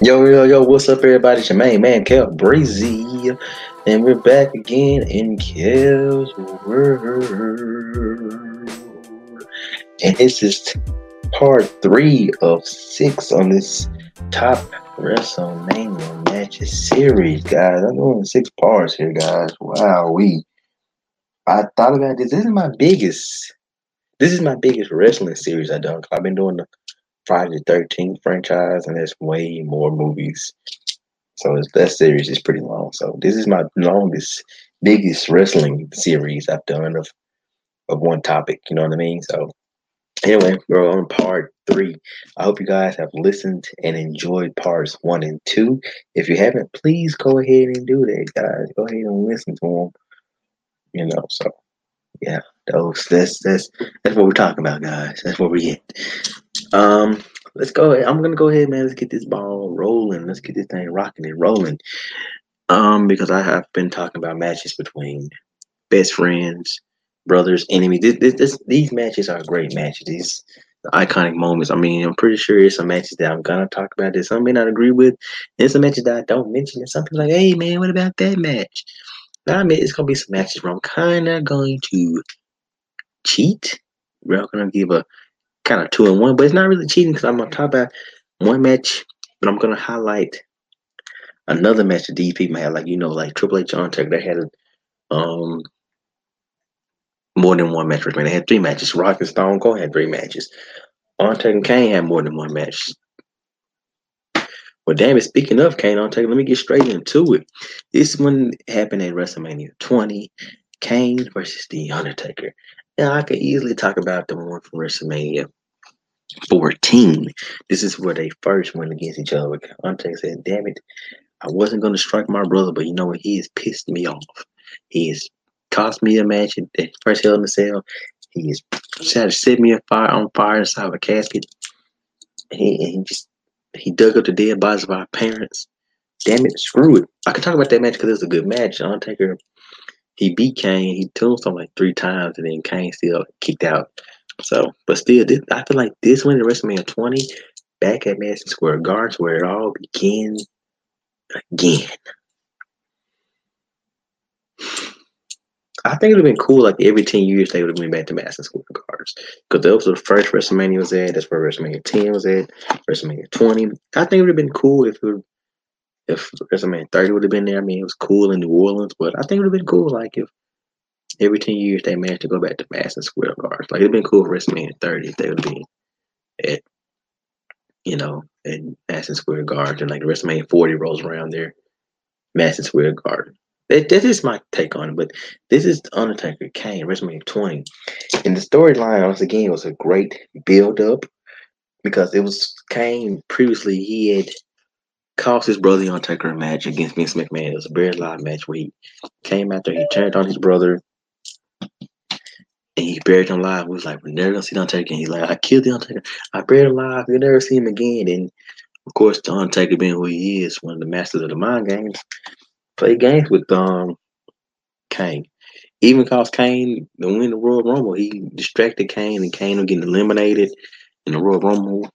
Yo, yo, yo, what's up, everybody? It's your main man, Kel Breezy. And we're back again in Kel's World. And this is part three of six on this top WrestleMania matches series, guys. I'm doing six parts here, guys. Wow, we. I thought about this. This is my biggest. This is my biggest wrestling series I've done. I've been doing the Friday the 13th franchise, and there's way more movies. So that series is pretty long. So this is my longest, biggest wrestling series I've done of of one topic. You know what I mean? So anyway, we're on part three. I hope you guys have listened and enjoyed parts one and two. If you haven't, please go ahead and do that, guys. Go ahead and listen to them. You know, so yeah, those that's that's that's what we're talking about, guys. That's what we get. Um, let's go. Ahead. I'm gonna go ahead, man. Let's get this ball rolling. Let's get this thing rocking and rolling. Um, because I have been talking about matches between best friends, brothers, enemies. This, this, this, these matches are great matches. These iconic moments. I mean, I'm pretty sure there's some matches that I'm gonna talk about that some may not agree with. There's some matches that I don't mention. And some people like, hey man, what about that match? Now, I mean, it's gonna be some matches where I'm kind of going to cheat. We're gonna give a kind of two and one, but it's not really cheating because I'm gonna talk about one match, but I'm gonna highlight another match that DP had, like you know, like Triple H Undertaker. They had um more than one match. Man, They had three matches. Rock and Stone Cold had three matches. Undertaker and Kane had more than one match. Well, damn it. Speaking of Kane Undertaker, let me get straight into it. This one happened at WrestleMania 20. Kane versus The Undertaker. Now, I could easily talk about the one from WrestleMania 14. This is where they first went against each other. Undertaker said, Damn it, I wasn't going to strike my brother, but you know what? He has pissed me off. He has cost me a match at the first Hell in the Cell. He has tried to set me a fire on fire inside of a casket. He, he just he dug up the dead bodies of our parents. Damn it, screw it. I can talk about that match because it was a good match. Undertaker, he beat Kane. He tombstone like three times, and then Kane still kicked out. So, but still, this, I feel like this one, the WrestleMania 20, back at Madison Square Garden, where it all begins again. I think it would have been cool, like every 10 years they would have been back to Madison Square Gardens. Because that was the first WrestleMania was at. That's where WrestleMania 10 was at. WrestleMania 20. I think it would have been cool if it, if WrestleMania 30 would have been there. I mean, it was cool in New Orleans, but I think it would have been cool, like if every 10 years they managed to go back to Madison Square Garden. Like it'd been cool for WrestleMania 30 if they would be at, you know, at Madison Square Garden. And like WrestleMania 40 rolls around there, Madison Square Garden. That, that is my take on it, but this is Undertaker Kane, WrestleMania 20. And the storyline, once again, was a great build up because it was Kane previously, he had cost his brother the Undertaker a match against Vince McMahon. It was a very live match where he came out there, he turned on his brother, and he buried him alive. We was like, we're never gonna see the Undertaker. He's like, I killed the Undertaker. I buried him alive. You'll never see him again. And of course, the Undertaker being who he is, one of the masters of the mind games, play games with um Kane. Even caused Kane to win the Royal Rumble. He distracted Kane, and Kane was getting eliminated in the Royal Rumble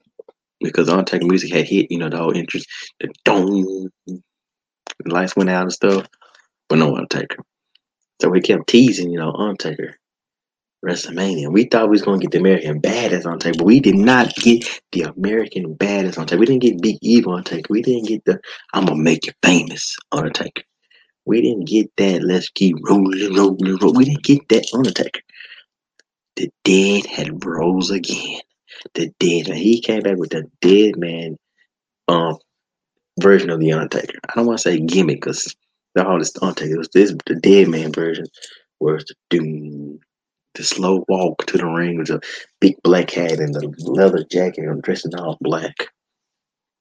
because the Undertaker music had hit. You know, the whole interest, the dome, the lights went out and stuff, but no Undertaker. So we kept teasing, you know, Undertaker. WrestleMania. We thought we was gonna get the American Badass on tape, but we did not get the American Badass on tape. We didn't get Big Evil on tape. We didn't get the I'm gonna make you famous on Undertaker. We didn't get that. Let's keep rolling, rolling, rolling. We didn't get that Undertaker. The dead had rose again. The dead man. He came back with the dead man um version of the Undertaker. I don't want to say gimmick because the hardest Undertaker was this the dead man version was the doom the slow walk to the ring with a big black hat and the leather jacket and dressed in all black.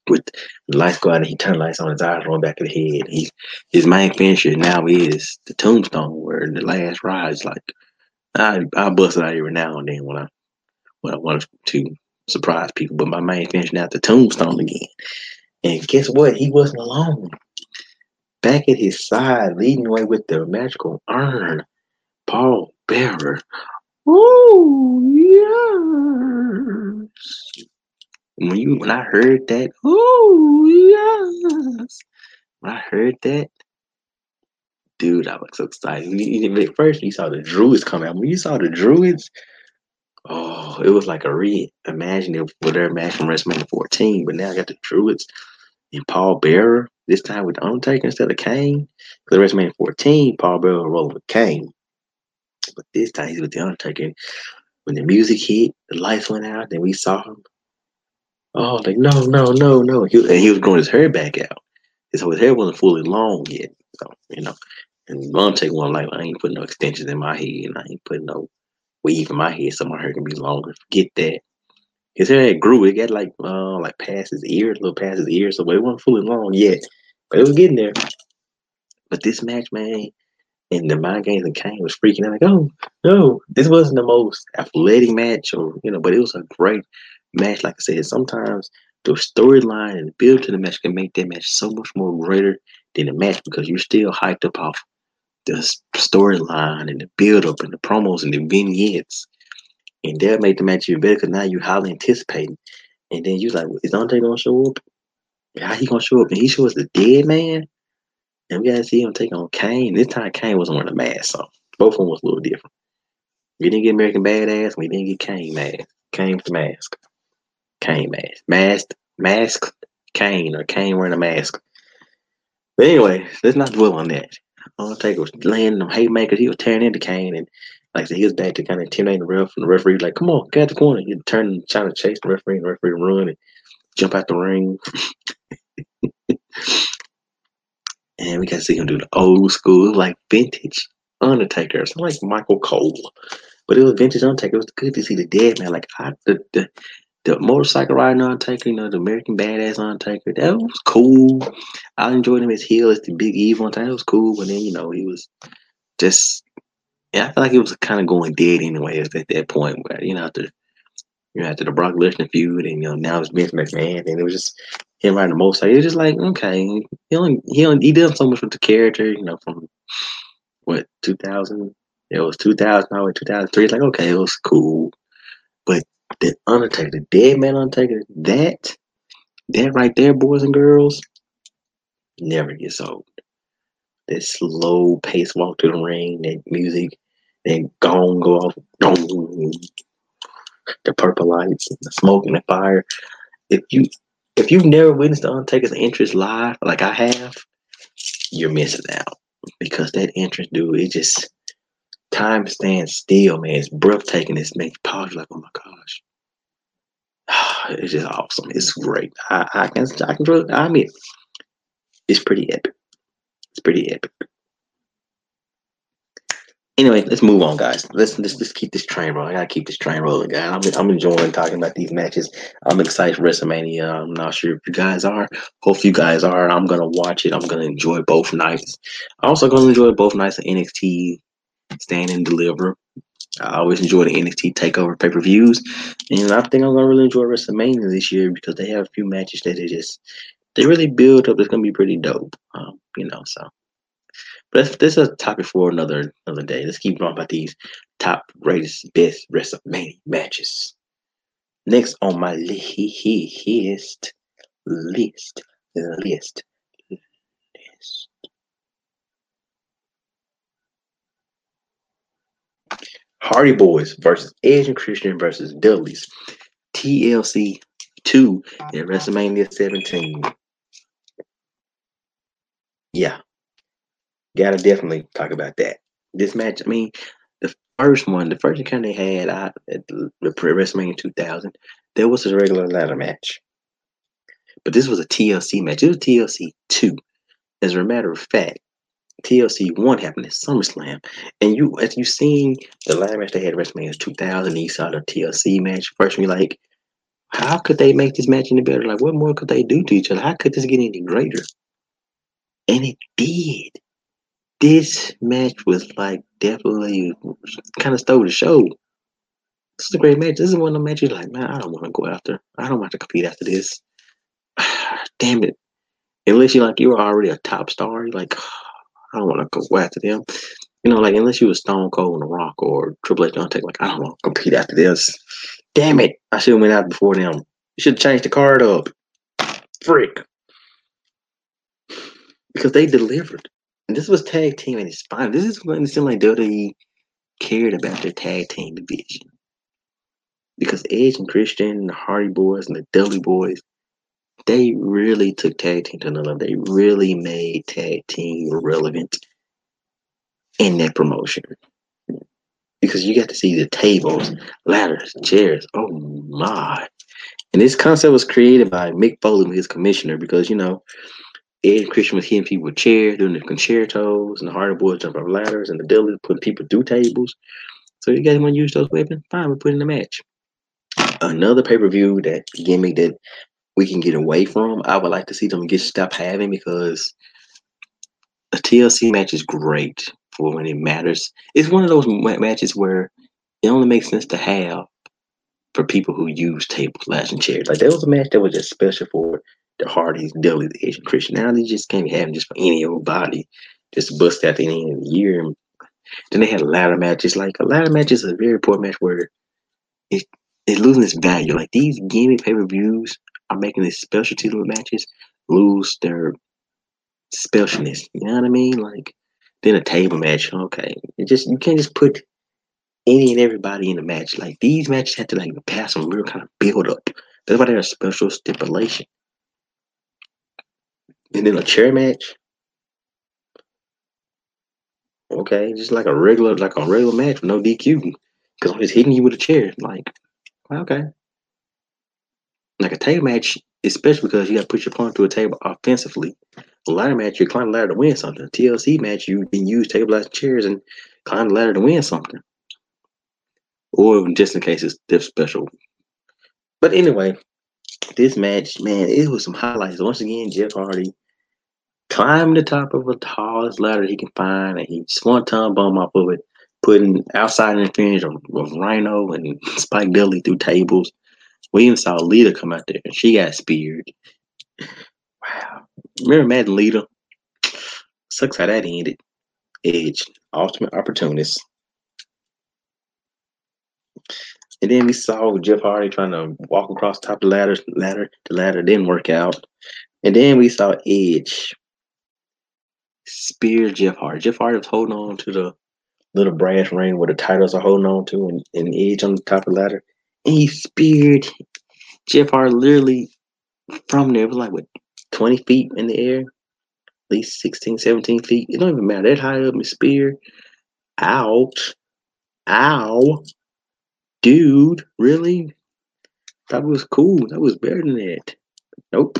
With the lights go out and he turned lights on, his eyes roll back of the head. He his main finisher now is the tombstone where the last ride is like I I bust it out every now and then when I when I want to surprise people. But my main finisher now the tombstone again. And guess what? He wasn't alone. Back at his side, leading the way with the magical urn, Paul Bearer. Oh, yes. When you when I heard that, oh yes. When I heard that, dude, I was so excited. At first, you saw the druids come out. When you saw the druids, oh, it was like a reimagining for their match from WrestleMania 14. But now I got the druids and Paul Bearer this time with the Undertaker instead of Kane. Because WrestleMania 14, Paul Bearer rolling with Kane. But this time he's with the Undertaker. When the music hit, the lights went out, then we saw him. Oh, like no, no, no, no. He, and he was growing his hair back out. So his hair wasn't fully long yet. So, you know. And Undertaker one like, I ain't putting no extensions in my head and I ain't putting no weave in my head so my hair can be longer. Forget that. His hair grew. It got like uh like past his ear, a little past his ear, so it wasn't fully long yet. But it was getting there. But this match, man, and the mind games and Kane was freaking out like, oh no, this wasn't the most athletic match or you know, but it was a great match. Like I said, sometimes the storyline and the build to the match can make that match so much more greater than the match because you're still hyped up off the storyline and the build up and the promos and the vignettes. And that made the match even better because now you're highly anticipating. And then you're like, is Dante gonna show up? How he gonna show up? And he shows the dead man. And we gotta see him take on Kane. This time Kane wasn't wearing a mask, so both of them was a little different. We didn't get American Badass, we didn't get Kane mask. Kane with the mask. Kane mask. Mask mask Kane or Kane wearing a mask. But anyway, let's not dwell on that. Undertaker was laying them haymakers. He was tearing into Kane, and like I said, he was back to kind of intimidate the ref. And the referee was like, "Come on, get out the corner." He turned, trying to chase the referee, and the referee run and jump out the ring. and we got to see him do the old school, like vintage Undertaker, something like Michael Cole. But it was vintage Undertaker. It was good to see the dead man. Like I, the, the the motorcycle riding Undertaker, you know, the American Badass Undertaker, that was cool. I enjoyed him as heel as the Big Evil That was cool. But then, you know, he was just, yeah, I feel like it was kind of going dead anyway at that point. Where you know, after you know, after the Brock Lesnar feud, and you know, now it's Vince McMahon, and it was just him riding the motorcycle. It was just like, okay, he only he only he did so much with the character, you know, from what 2000. It was 2000, now 2003. It's like, okay, it was cool. But the Undertaker, the dead man Undertaker, that, that right there, boys and girls, never gets old. That slow pace walk to the ring, that music, that gong go off, gong, the purple lights, the smoke and the fire. If you if you've never witnessed the Undertaker's entrance live, like I have, you're missing out because that entrance, dude, it just time stands still, man. It's breathtaking. It's makes pause like, oh my gosh. It's just awesome. It's great. I, I can I can I mean it's pretty epic. It's pretty epic. Anyway, let's move on, guys. Let's let's, let's keep this train rolling. I gotta keep this train rolling, guys. I'm, I'm enjoying talking about these matches. I'm excited for WrestleMania. I'm not sure if you guys are. Hope you guys are. I'm gonna watch it. I'm gonna enjoy both nights. I'm also gonna enjoy both nights of NXT stand and deliver. I always enjoy the NXT Takeover pay per views, and I think I'm gonna really enjoy WrestleMania this year because they have a few matches that they just they really build up. It's gonna be pretty dope, um, you know. So, but this is a topic for another another day. Let's keep going about these top greatest best WrestleMania matches. Next on my list, list, list, list Hardy Boys versus Edge and Christian versus Dudley's TLC 2 in WrestleMania 17. Yeah. Gotta definitely talk about that. This match, I mean, the first one, the first encounter they had at the WrestleMania 2000, there was a regular ladder match. But this was a TLC match. It was TLC 2. As a matter of fact, TLC one happened at SummerSlam, and you as you seen the ladder match they had at WrestleMania 2000, you saw the TLC match. First, you're like, how could they make this match any better? Like, what more could they do to each other? How could this get any greater? And it did. This match was like definitely kind of stole the show. This is a great match. This is one of the matches like, man, I don't want to go after. I don't want to compete after this. Damn it. Unless you like you were already a top star, you're like, I don't want to go after them. You know, like unless you was Stone Cold and The Rock or Triple H, don't take like I don't want to compete after this. Damn it! I should have went out before them. You should change the card up. Frick. Because they delivered. And this was tag team and it's fine. This is when it seemed like WWE cared about their tag team division. Because Edge and Christian and the Hardy Boys and the Dudley Boys, they really took tag team to another level. They really made tag team relevant in that promotion. Because you got to see the tables, ladders, chairs. Oh my. And this concept was created by Mick Foley, his commissioner, because you know, Ed and Christian was hitting people with chairs, doing the con-chair-tos, and the Hardy Boys jump up ladders, and the Dudley putting people through tables. So you guys want to use those weapons? Fine, we put in the match. Another pay per view that gimmick that we can get away from. I would like to see them get stop having because a TLC match is great for when it matters. It's one of those matches where it only makes sense to have for people who use tables, ladders, and chairs. Like there was a match that was just special for the Hardys, Dudley, the Edge and Christian. Now just can't having just for any old body, just bust at the end of the year. Then they had a ladder match. It's like a ladder match is a very poor match where it it's losing its value. Like these gimmick pay per views are making these specialty little matches lose their specialness. You know what I mean? Like then a table match. Okay, it just you can't just put any and everybody in a match. Like these matches have to like pass some real kind of build up. That's why they're a special stipulation. And then a chair match. Okay, just like a regular, like a regular match with no DQ. Because I'm just hitting you with a chair. Like, okay. Like a table match, especially because you got to push your opponent to a table offensively. A ladder match, you climb the ladder to win something. A TLC match, you can use table and chairs and climb the ladder to win something. Or just in case it's diff special. But anyway, this match, man, it was some highlights. Once again, Jeff Hardy climbing the top of the tallest ladder he can find, and he swan-ton bomb off of it, putting outside interference of, of Rhino and Spike Dudley through tables. We even saw Lita come out there, and she got speared. Wow. Remember Matt and Lita? Sucks how that ended. Edge, ultimate opportunist. And then we saw Jeff Hardy trying to walk across top of the ladder. Ladder, the ladder didn't work out. And then we saw Edge spear Jeff Hardy. Jeff Hardy was holding on to the little brass ring where the titles are holding on to and, and Edge on the top of the ladder. And he speared Jeff Hardy literally from there. Was like, what, 20 feet in the air? At least 16, 17 feet. It don't even matter. That high up, and spear. Ouch. Ow. Dude, really? That was cool. That was better than that. Nope.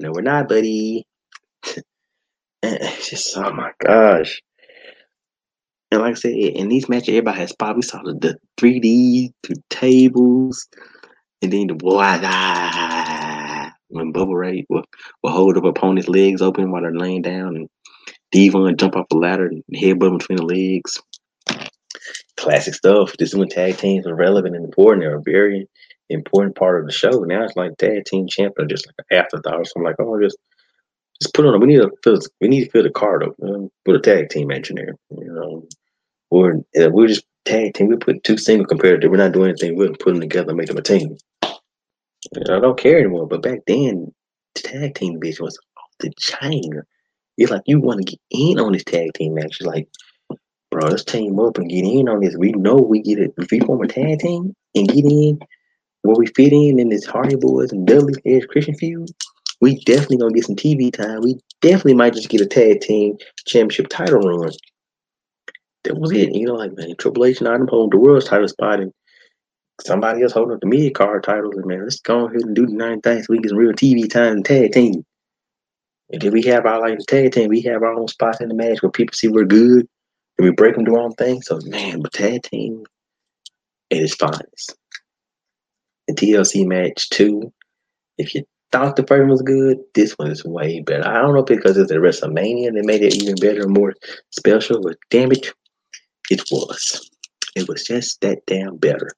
No, we're not, buddy. it's just, oh my gosh. And like I said, in these matches, everybody has. We saw the, the 3D, two tables, and then the blah, when Bubba Ray will, will hold up opponent's legs open while they're laying down, and D-Von jump off the ladder and headbutt between the legs. Classic stuff. This is when tag teams are relevant and important. They're a very important part of the show. Now it's like tag team champion, just like an afterthought. So I'm like, oh, just just put on. A we need fill. We need to fill the card up. Um, put a tag team engineer. You know, uh, we're just tag team. We put two single competitive. We're not doing anything. We're putting together, make them a team. I don't care anymore. But back then, the tag team division was off the chain. It's like you want to get in on this tag team match. It's like, bro, let's team up and get in on this. We know we get it. If we form a tag team and get in where we fit in in this Hardy Boys and Dudley Edge Christian feud, we definitely gonna get some TV time. We definitely might just get a tag team championship title run. That was it. You know, like man, Triple H and Adam hold the world's title spot and somebody else holding up the mid card titles. And man, let's go ahead and do the nine things so we get some real TV time and tag team. And then we have our like the tag team, we have our own spots in the match where people see we're good and we break them do our own thing. So man, but tag team it is finest. The TLC match too. If you thought the first one was good, this one is way better. I don't know because it's a WrestleMania that made it even better and more special, but damn it, it was. It was just that damn better.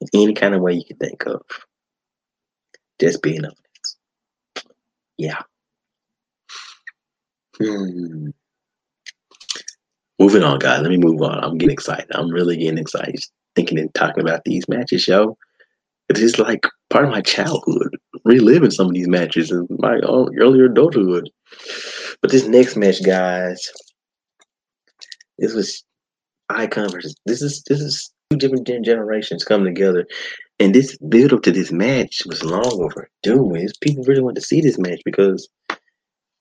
In any kind of way you can think of. Just being honest. Yeah. Hmm. Moving on, guys. Let me move on. I'm getting excited. I'm really getting excited thinking and talking about these matches, yo. It's just like part of my childhood, reliving some of these matches in my earlier adulthood. But this next match, guys, this was icon versus this is this is two different generations coming together. And this build up to this match was long overdue. It's, people really want to see this match because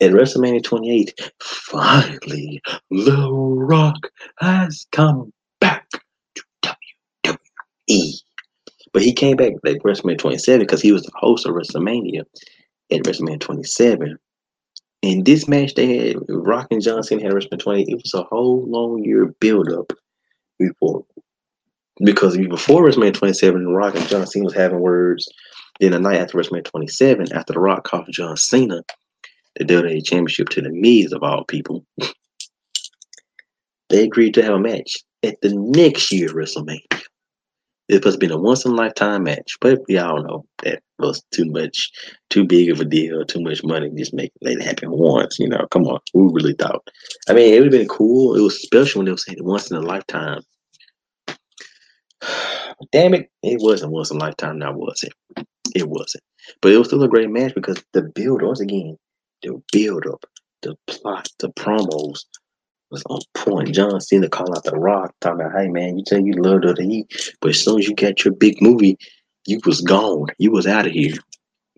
at WrestleMania 28, finally, The Rock has come back to WWE. But he came back at WrestleMania 27 because he was the host of WrestleMania at WrestleMania 27. In this match, they had Rock and John Cena had WrestleMania 20. It was a whole long year build up before. Because before WrestleMania 27, Rock and John Cena was having words. Then the night after WrestleMania 27, after The Rock called John Cena, the WWE Championship to the Miz of all people, they agreed to have a match at the next year WrestleMania. It must have been a once in a lifetime match, but we all know that was too much, too big of a deal, too much money. Just make it happen once, you know. Come on, who really thought? I mean, it would have been cool. It was special when they were saying once in a lifetime. Damn it, it wasn't once in a lifetime. Now was it? It wasn't, but it was still a great match because the build once again, the build up, the plot, the promos, was on point. John Cena calling out the rock, talking about, hey man, you tell you love the heat, but as soon as you got your big movie, you was gone. You was out of here.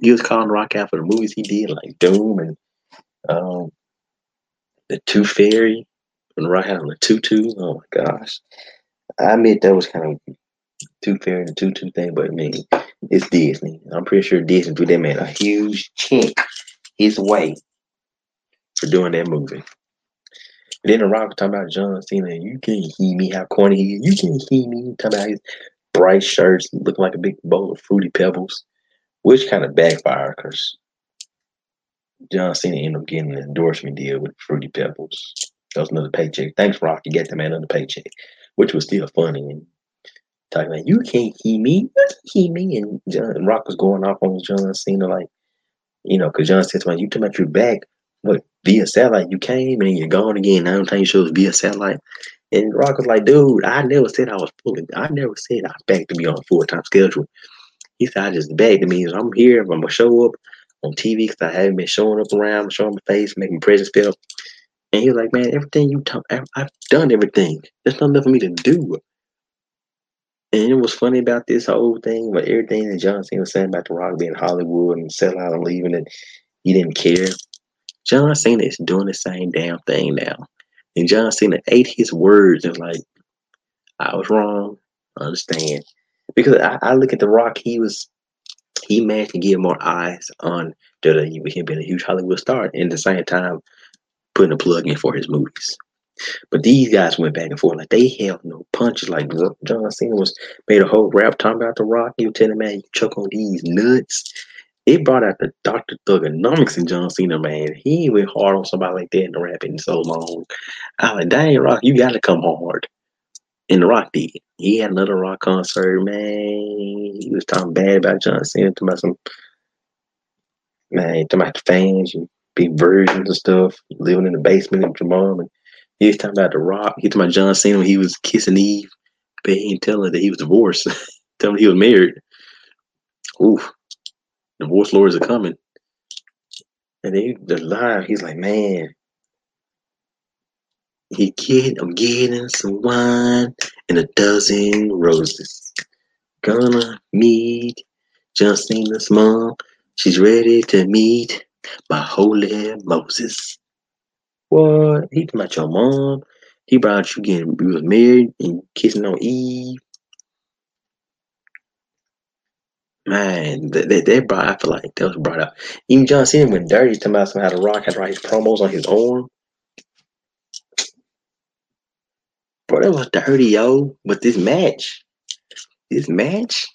He was calling Rock out for the movies he did, like Doom and um, the Tooth Fairy and Rock out on the Tutu. Oh my gosh. I admit that was kind of Tooth Fairy and Tutu thing, but I mean, it's Disney. I'm pretty sure Disney threw that man a huge check his way for doing that movie. Then the Rock was talking about John Cena. You can't hear me how corny he is. You can't hear me talking about his bright shirts looking like a big bowl of fruity pebbles, which kind of backfired because John Cena ended up getting an endorsement deal with Fruity Pebbles. That was another paycheck. Thanks, Rock. You get the man another paycheck, which was still funny. And talking about you can't hear me, you can't hear me, and John Rock was going off on John Cena like, you know, because John said, "Man, you talking about your back what via satellite. You came and you're gone again. I'm telling you shows via satellite. And Rock was like, dude, I never said I was pulling. I never said I back to be on full time schedule. He said I just begged to me. I'm here. I'm gonna show up on TV because I haven't been showing up around, showing my face, making presence feel. And he was like, man, everything you talk, I've done everything. There's nothing for me to do. And it was funny about this whole thing, but everything that John Cena was saying about The Rock being Hollywood and selling out and leaving, and he didn't care. John Cena is doing the same damn thing now. And John Cena ate his words and was like, I was wrong. I understand. Because I, I, look at The Rock, he was he managed to get more eyes on WWE with him being a huge Hollywood star and at the same time putting a plug in for his movies. But these guys went back and forth like they held no punches. Like John Cena was made a whole rap talking about The Rock. Was telling man, you chuck on these nuts it brought out the Dr. Thuganomics and John Cena, man. He went hard on somebody like that in the rap in so long. I was like, dang, Rock, you got to come hard. And The Rock did. He had another Rock concert, man. He was talking bad about John Cena, talking about some, man, talking about the fans, and big versions and stuff, living in the basement with your mom. And he was talking about The Rock. He talking about John Cena when he was kissing Eve, but he didn't tell her that he was divorced. tell him he was married. Oof divorce lawyers are coming. And they the live, he's like, man, he get I'm getting some wine and a dozen roses. Gonna meet Cena's mom. She's ready to meet my holy Moses. What? He talking about your mom. He brought you getting you was married and kissing on Eve. Man, they, that brought, I feel like that was brought up. Even John Cena went dirty talking about how The Rock had to write his promos on his arm. Bro, that was dirty, yo. But this match, this match,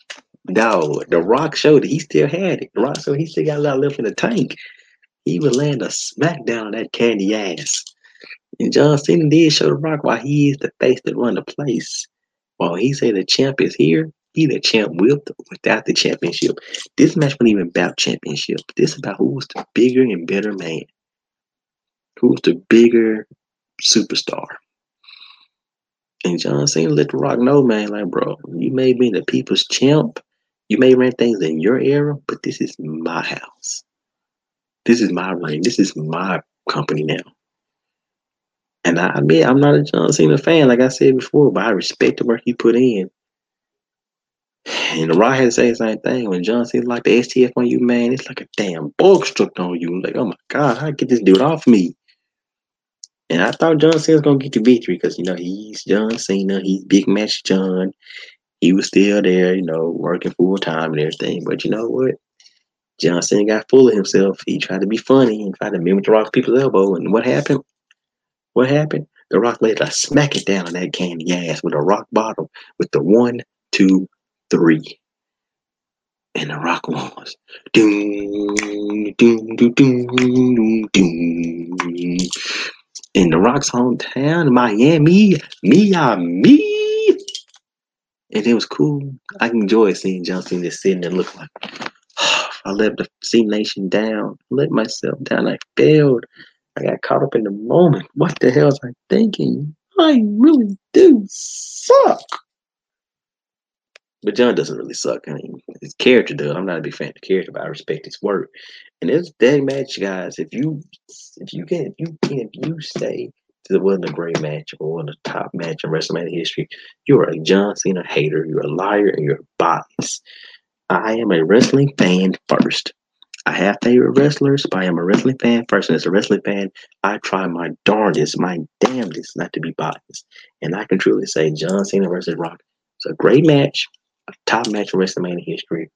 no, The Rock showed that he still had it. The Rock showed he still got a lot left in the tank. He would land a smackdown on that candy ass. And John Cena did show The Rock why he is the face that run the place. While he say the champ is here, he the champ with without the championship. This match wasn't even about championship. This is about who was the bigger and better man. Who was the bigger superstar. And John Cena let The Rock know, man, like, bro, you may be the people's champ. You may rent things in your era, but this is my house. This is my ring. This is my company now. And I admit I'm not a John Cena fan, like I said before, but I respect the work he put in. And the Rock had to say the same thing. When John Cena like the STF on you, man, it's like a damn bug struck on you. Like, oh my God, how get this dude off me? And I thought John Cena was gonna get the victory because you know he's John Cena, he's big match John. He was still there, you know, working full time and everything. But you know what? John Cena got full of himself. He tried to be funny and tried to mimic the Rock people's elbow. And what happened? What happened? The Rock laid a smack it down on that candy ass with a rock bottom with the one, two, three. And the Rock was doom, doom, doom, doom, doom, In the Rock's hometown, Miami, Miami. And it was cool. I enjoy seeing John Cena sitting and look like I let the Cenation down, let myself down. I failed. I got caught up in the moment. What the hell was I thinking? I really do suck. But John doesn't really suck. I mean, his character does. I'm not a big fan of the character, but I respect his work. And it's that match, guys. If you if you can if you can if you say to wasn't a great match or one of the top match in WrestleMania history, you are a John Cena hater, you're a liar, and you're biased. I am a wrestling fan first. I have favorite wrestlers, but I am a wrestling fan first. And as a wrestling fan, I try my darndest, my damnedest not to be biased. And I can truly say John Cena versus Rock is a great match, top match in WrestleMania history.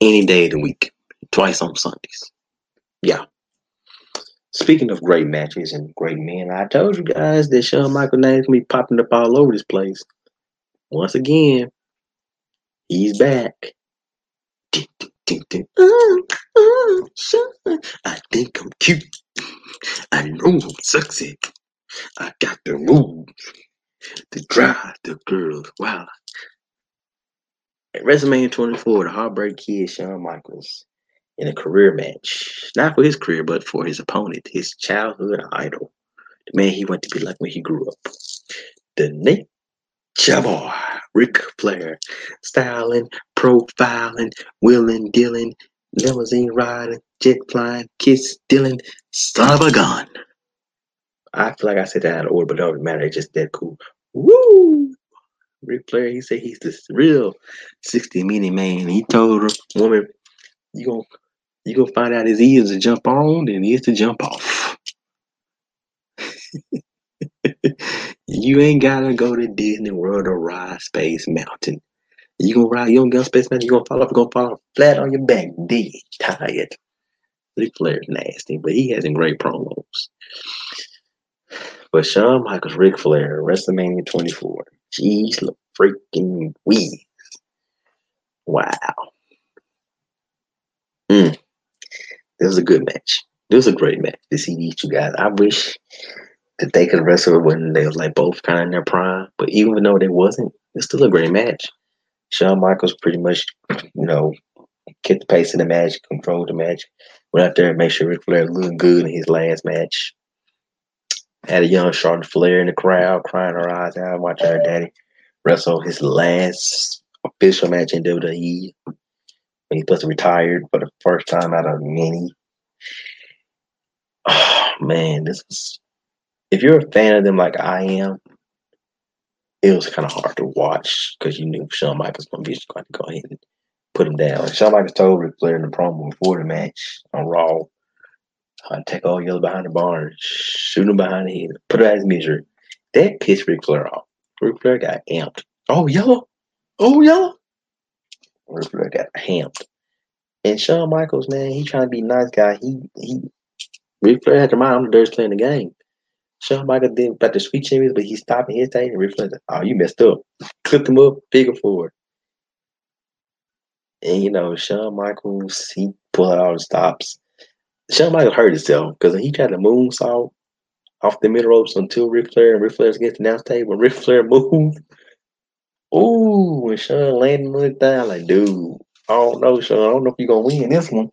Any day of the week, twice on Sundays. Yeah. Speaking of great matches and great men, I told you guys that Shawn Michael name's be popping up all over this place. Once again, he's back. Oh, oh. I think I'm cute. I know I'm sexy. I got the move to drive the girls wild. At WrestleMania 24, the Heartbreak Kid Shawn Michaels in a career match, not for his career, but for his opponent, his childhood idol, the man he wanted to be like when he grew up, the Nature Boy. Ric Flair, styling, profiling, wheeling, dealing, limousine riding, jet flying, kiss stealing, son of a gun. I feel like I said that out of order, but don't matter. It's just that cool. Woo! Ric Flair, he said he's the real 60 mini man. He told her, woman, you gonna you gonna find out his ears to jump on and ears to jump off. you ain't gotta go to Disney World or ride Space Mountain. You gonna ride, your don't Space Mountain, you gonna fall off, you gonna fall off flat on your back, dead, tired. Ric Flair's nasty, but he has some great promos. But Shawn Michaels, Ric Flair, WrestleMania 24. Jeez, look freaking wee. Wow. Mm. This was a good match. This was a great match to see these two guys. I wish that they could wrestle when they was like both kind of in their prime. But even though they wasn't, it's still a great match. Shawn Michaels pretty much, you know, kept the pace of the match, controlled the match, went out there and made sure Ric Flair looked good in his last match. Had a young Charlotte Flair in the crowd crying her eyes out, watching her daddy wrestle his last official match in WWE when he was retired for the first time out of many. Oh man, this is if you're a fan of them like I am, it was kind of hard to watch because you knew Shawn Michaels was going to be going to go ahead and put him down. Shawn Michaels told Ric Flair in the promo before the match on Raw, uh, take Old Yeller behind the barn, shoot him behind the head, put it at his. That pissed Ric Flair off. Ric Flair got amped. Oh, yellow? Oh, yellow? Ric Flair got amped. And Shawn Michaels, man, he trying to be nice guy. He he Ric Flair had to mind I'm the dirtiest player in the game. Shawn Michaels did about the sweet chin music, but he stopped and hesitated and reflected, oh, you messed up. Clipped him up, figure four. And you know, Shawn Michaels, he pulled out all the stops. Shawn Michaels hurt himself because he tried to moonsault off the middle ropes until Ric Flair and Ric Flair's against the announce table. When Ric Flair moved, ooh, when Shawn landed looked down, like, dude, I don't know, Shawn. I don't know if you're gonna win this one.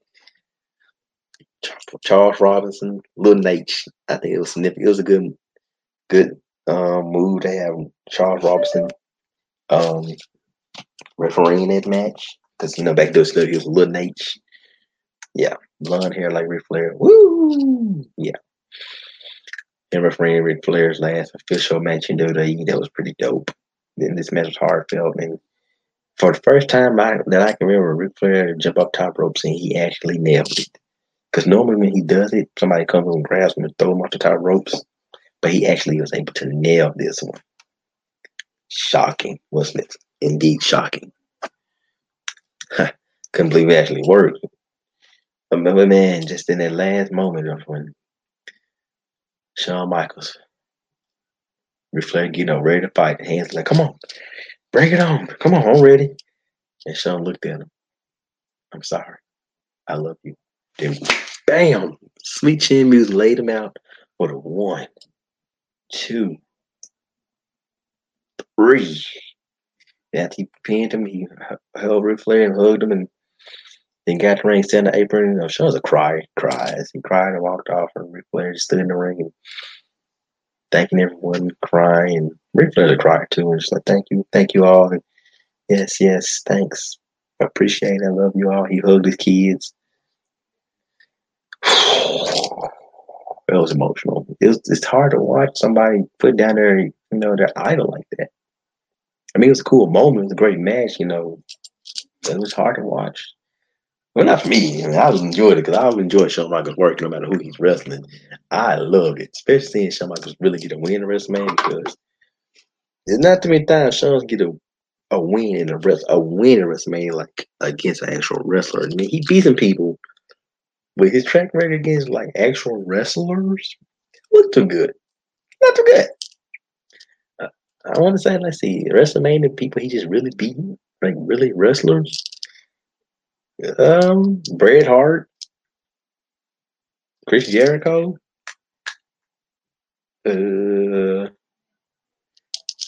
Charles Robinson, Little Naitch. I think it was significant. It was a good, good um, move to have Charles Robinson um, refereeing that match. Because, you know, back those he was little H. Yeah. Blonde hair like Ric Flair. Woo! Yeah. And refereeing Ric Flair's last official match in WWE. That was pretty dope. Then this match was heartfelt. And for the first time I, that I can remember, Ric Flair jumped up top ropes and he actually nailed it. Because normally when he does it, somebody comes and grabs him and throw him off the top ropes. But he actually was able to nail this one. Shocking, wasn't it? Indeed shocking. Huh. Couldn't believe it actually worked. Remember, man, just in that last moment of when Shawn Michaels, reflecting, you know, ready to fight, hands like, come on, bring it on. Come on, I'm ready. And Shawn looked at him. I'm sorry. I love you. Then bam, sweet chin music laid him out for the one, two, three. After he pinned him, he held Ric Flair and hugged him and then got the ring, in the apron. Oh, you know, Shawn's a cry, cries. He cried and walked off, and Ric Flair just stood in the ring and thanking everyone, crying. And Ric Flair cried too, and just like, thank you, thank you all. And yes, yes, thanks. I appreciate it. I love you all. He hugged his kids. it was emotional. It was, it's hard to watch somebody put down their, you know, their idol like that. I mean, it was a cool moment. It was a great match, you know. It was hard to watch. Well, not for me. I, mean, I enjoyed it because I always enjoy Shawn Michaels' work no matter who he's wrestling. I loved it, especially seeing Shawn Michaels really get a win in WrestleMania because there's not too many times Shawn get a, a win in a rest a win in WrestleMania like against an actual wrestler. I mean, he beating people with his track record against like actual wrestlers. Look too good. Not too good. I want to say, let's see, WrestleMania people he just really beaten, like really wrestlers. Um, Bret Hart, Chris Jericho. Uh,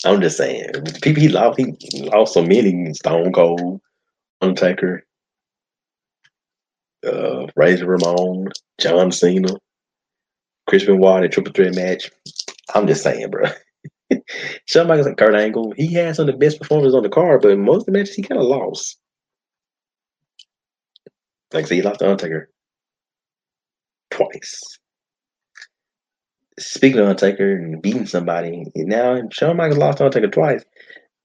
I'm just saying, people he lost, he lost so many. Stone Cold, Undertaker, uh, Razor Ramon, John Cena, Chris Benoit, a triple threat match. I'm just saying, bro. Michaels and Kurt Angle, he had some of the best performances on the card, but most of the matches he kind of lost. Like said, he lost the Undertaker twice. Speaking of Undertaker and beating somebody, now Shawn Michaels lost to Undertaker twice.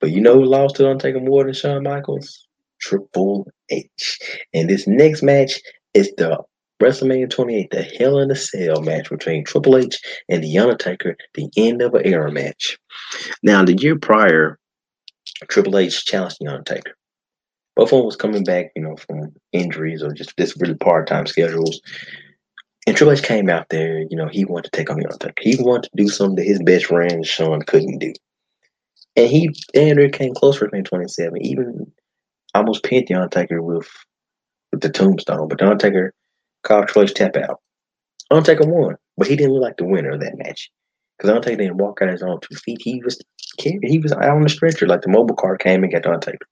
But you know who lost to Undertaker more than Shawn Michaels? Triple H. And this next match is the WrestleMania 28, the Hell in a Cell match between Triple H and The Undertaker, the end of an era match. Now, the year prior, Triple H challenged The Undertaker. Them was coming back, you know, from injuries or just this really part-time schedules. And Triple H came out there, you know, he wanted to take on The Undertaker. He wanted to do something that his best friend Shawn couldn't do. And he Andrew came close for 27, even almost pinned The Undertaker with, with the tombstone. But The Undertaker Carl Troy's tap out. Undertaker won, but he didn't look like the winner of that match. Because Undertaker didn't walk out his own two feet. He was he was out on the stretcher. Like the mobile car came and got Undertaker.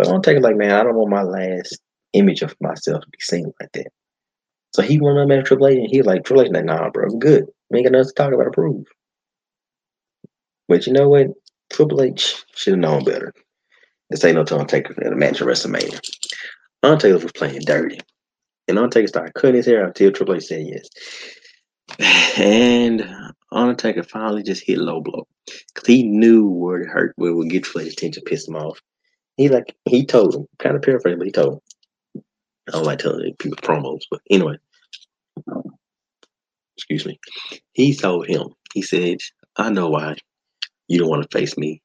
So Undertaker like, man, I don't want my last image of myself to be seen like that. So he went up at Triple H and he like, Triple H like, nah, bro, I'm good. We ain't got nothing to talk about to prove. But you know what? Triple H should have known better. This ain't no Undertaker in a match of WrestleMania. Undertaker was playing dirty. And Undertaker started cutting his hair until Triple H said yes. And Undertaker finally just hit low blow. Because he knew where it hurt, where it would get Triple H's attention, piss him off. He like he told him, kind of paraphrasing, but he told him. I don't like telling people promos, but anyway. Excuse me. He told him, he said, I know why you don't want to face me.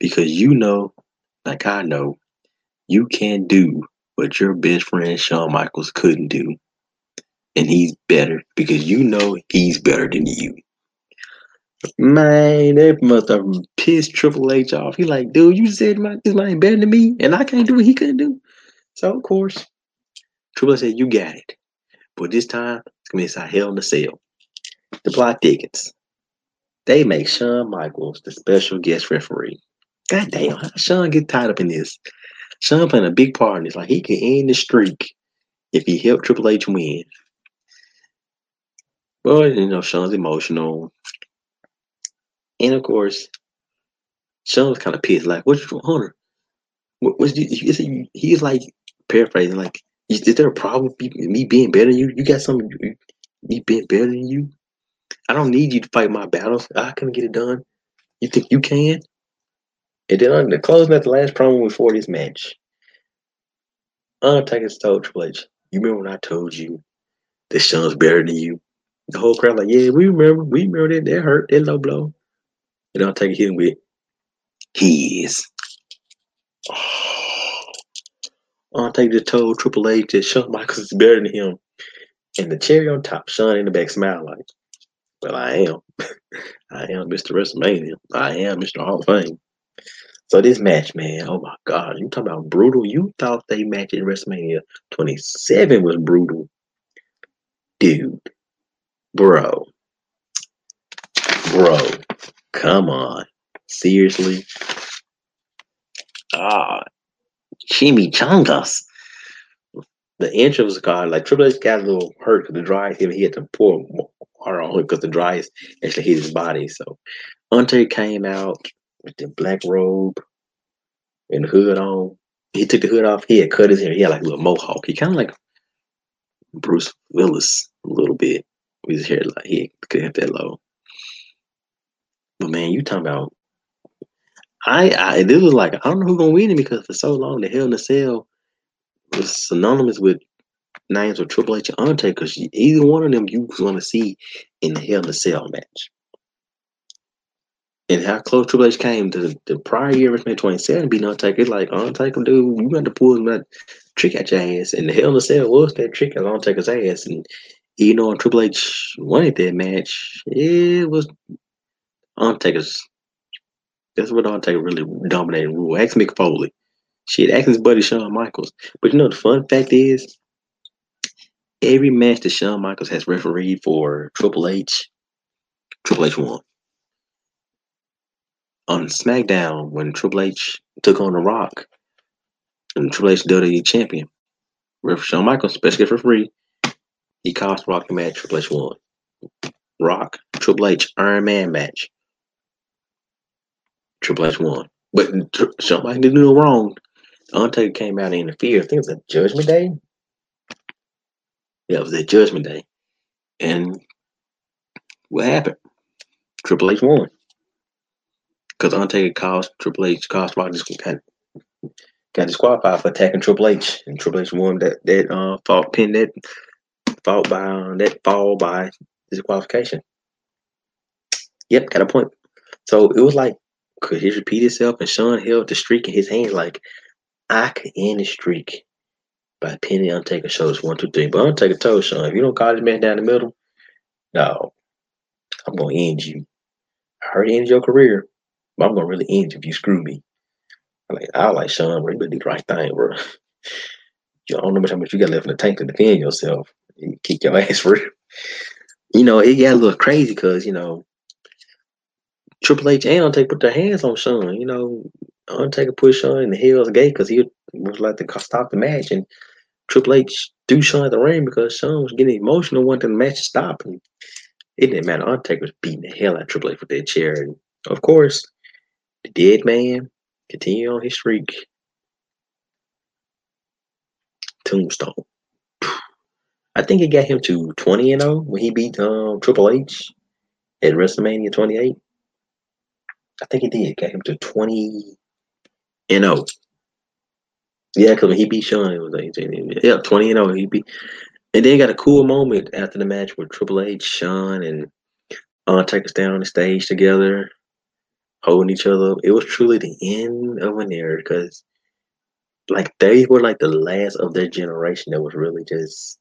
Because you know, like I know, you can do what your best friend Shawn Michaels couldn't do. And he's better because you know he's better than you. Man, they must have pissed Triple H off. He like, dude, you said my, this man better than me, and I can't do what he couldn't do. So of course, Triple H said, "You got it." But this time, it's gonna be inside Hell in the Cell. The plot thickens. They make Shawn Michaels the special guest referee. God damn, Shawn get tied up in this? Shawn playing a big part in this. Like he can end the streak if he helped Triple H win. But you know, Shawn's emotional. And of course, Shawn's kind of pissed, like, what's you Hunter? what was he, he's like paraphrasing like is, is there a problem with me being better than you? You got something me being better than you? I don't need you to fight my battles. I can get it done. You think you can? And then on the closing at the last promo before this match, Undertaker told Triple H, "You remember when I told you that Shawn's better than you?" The whole crowd like, "Yeah, we remember. We remember that. That hurt. That low blow." And Undertaker hit him with, "He is." Oh. Undertaker just told Triple H that Shawn Michaels is better than him. And the cherry on top, Shawn in the back smile like, well, I am. I am Mr. WrestleMania. I am Mr. Hall of Fame. So this match, man, oh my God, you talking about brutal? You thought they match in WrestleMania 27 was brutal. Dude, bro, bro, come on. Seriously? Ah, chimichangas. The entrance guard, like Triple H got a little hurt because the dry. He had to pour water on him because the dry actually hit his body. So Undertaker came out with the black robe and hood on. He took the hood off. He had cut his hair. He had like a little mohawk. He kind of like Bruce Willis a little bit. His hair like he could have that low. Man, you talking about I, I this was like I don't know who's gonna win it because for so long the Hell in a Cell was synonymous with names of Triple H and Undertaker. Either one of them you was gonna see in the Hell in a Cell match. And how close Triple H came to the prior year WrestleMania 27 beating Undertaker, like Undertaker, dude, you got to pull that trick at your ass. And the Hell in a Cell was that trick at Undertaker's ass. And you know, Triple H wanted that match. It was Undertaker's. That's what Undertaker really dominated rule. Ask Mick Foley. Shit, ask his buddy Shawn Michaels. But you know, the fun fact is, every match that Shawn Michaels has refereed for Triple H, Triple H won on SmackDown when Triple H took on The Rock and Triple H WWE champion. Ref Shawn Michaels, special guest referee, he cost Rock the match. Triple H won. Rock, Triple H, Iron Man match. Triple H won. But Michaels didn't do wrong. Undertaker came out and interfered. I think it was a Judgment Day. Yeah, it was a Judgment Day. And what happened? Triple H won because Undertaker caused Triple H caused Rock got, got disqualified for attacking Triple H, and Triple H won that that uh fought pin that fought by uh, that fall by disqualification. Yep, got a point. So it was like could he repeat itself? And Shawn held the streak in his hands like I could end the streak by pinning Undertaker shows one, two, three. But Undertaker told Shawn, if you don't call this man down the middle, no, I'm gonna end you. I already ended your career. But I'm gonna really end you if you screw me. I'm like I like Shawn, bro. You better do the right thing, bro. You don't know how much you got left in the tank to defend yourself. You kick your ass for You know, it got a little crazy because, you know, Triple H and Undertaker put their hands on Shawn. You know, Undertaker put Shawn in the Hell's Gate because he was like to stop the match. And Triple H threw Shawn at the ring because Shawn was getting emotional, wanting the match to stop. And it didn't matter. Undertaker was beating the hell out of Triple H with that chair. And of course, the dead man continued on his streak. Tombstone. I think it got him to 20 and 0 when he beat um, Triple H at WrestleMania 28. I think he did. Got him to 20 and 0. Yeah, because when he beat Shawn, it was like, yeah, 20 and 0. He beat, and then got a cool moment after the match with Triple H, Shawn, and Undertaker stand on the stage together holding each other. It was truly the end of an era because, like, they were like the last of their generation that was really just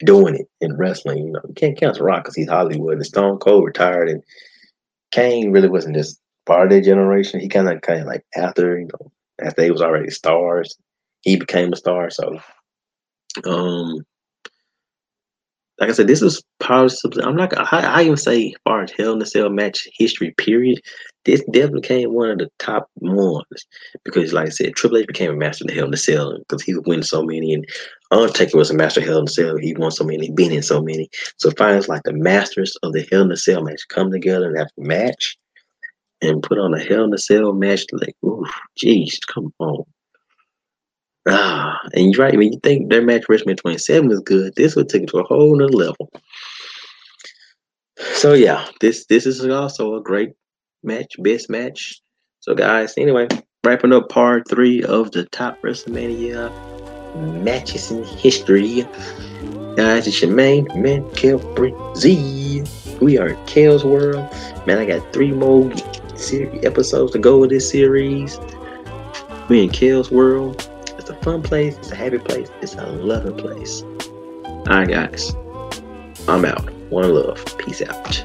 doing it in wrestling. You know, you can't count Rock because he's Hollywood. And Stone Cold retired, and Kane really wasn't just part of their generation. He kind of, kind of like after, you know, after they was already stars, he became a star. So, um, like I said, this is possibly. I'm not. I, I even say, as far as Hell in a Cell match history, period. This definitely became one of the top ones because, like I said, Triple H became a master of the Hell in a Cell because he would win so many, and Undertaker was a master of Hell in a Cell. He won so many, been in so many. So finally, like the masters of the Hell in a Cell match come together and have a match and put on a Hell in a Cell match. Like, ooh, jeez, come on. Ah, and you're right. When you think their match WrestleMania 27 was good, this would take it to a whole nother level. So yeah, this this is also a great match, best match. So guys, anyway, wrapping up part three of the top WrestleMania matches in history. Guys, it's your main man, Kel Z. We are Kel's World. Man, I got three more series episodes to go with this series. We in Kel's World. It's a fun place. It's a happy place. It's a loving place. All right, guys. I'm out. One love. Peace out.